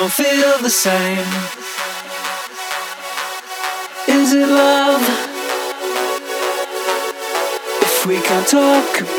don't feel the same. Is it love? If we can't talk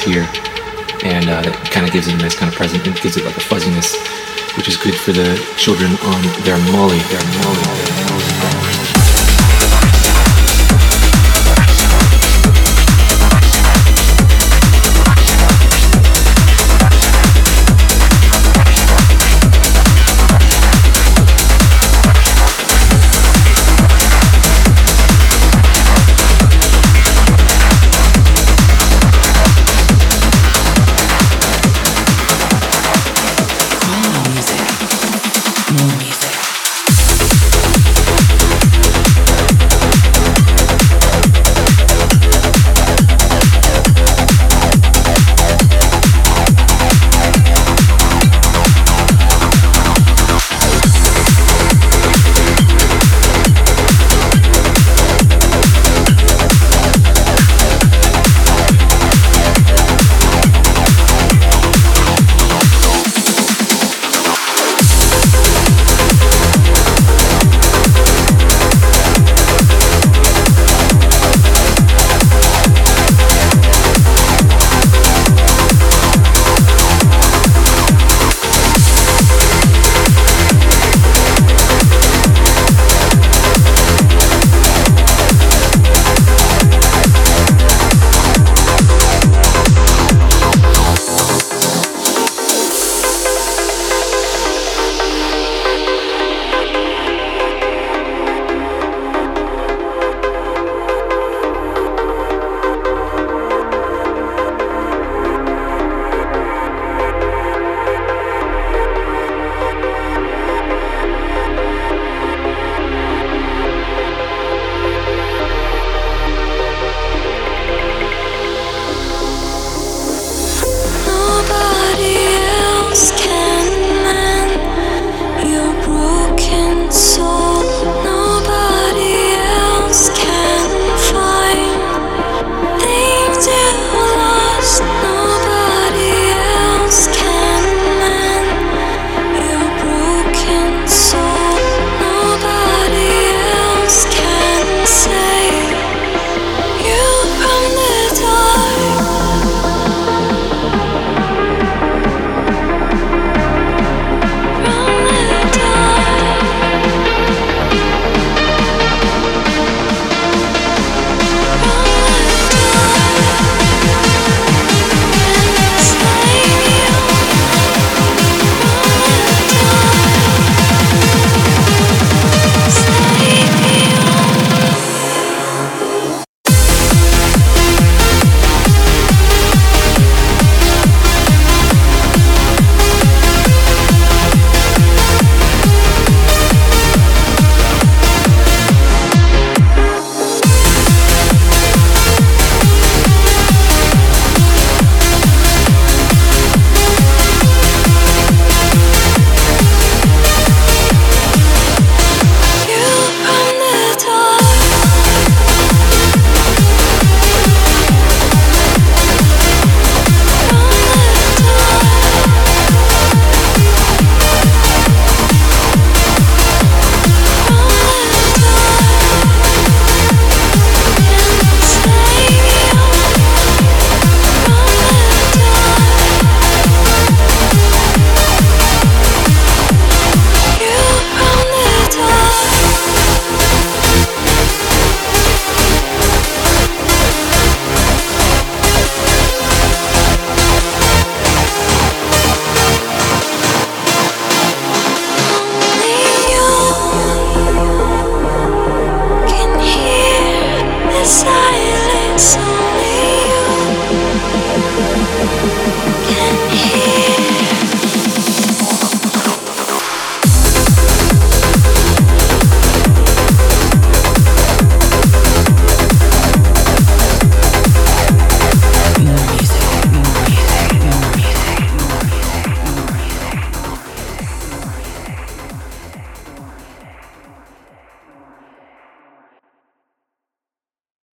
highs here. And uh, that kind of gives it a nice kind of present and gives it like a fuzziness, which is good for the children on their molly. Their molly. Their molly.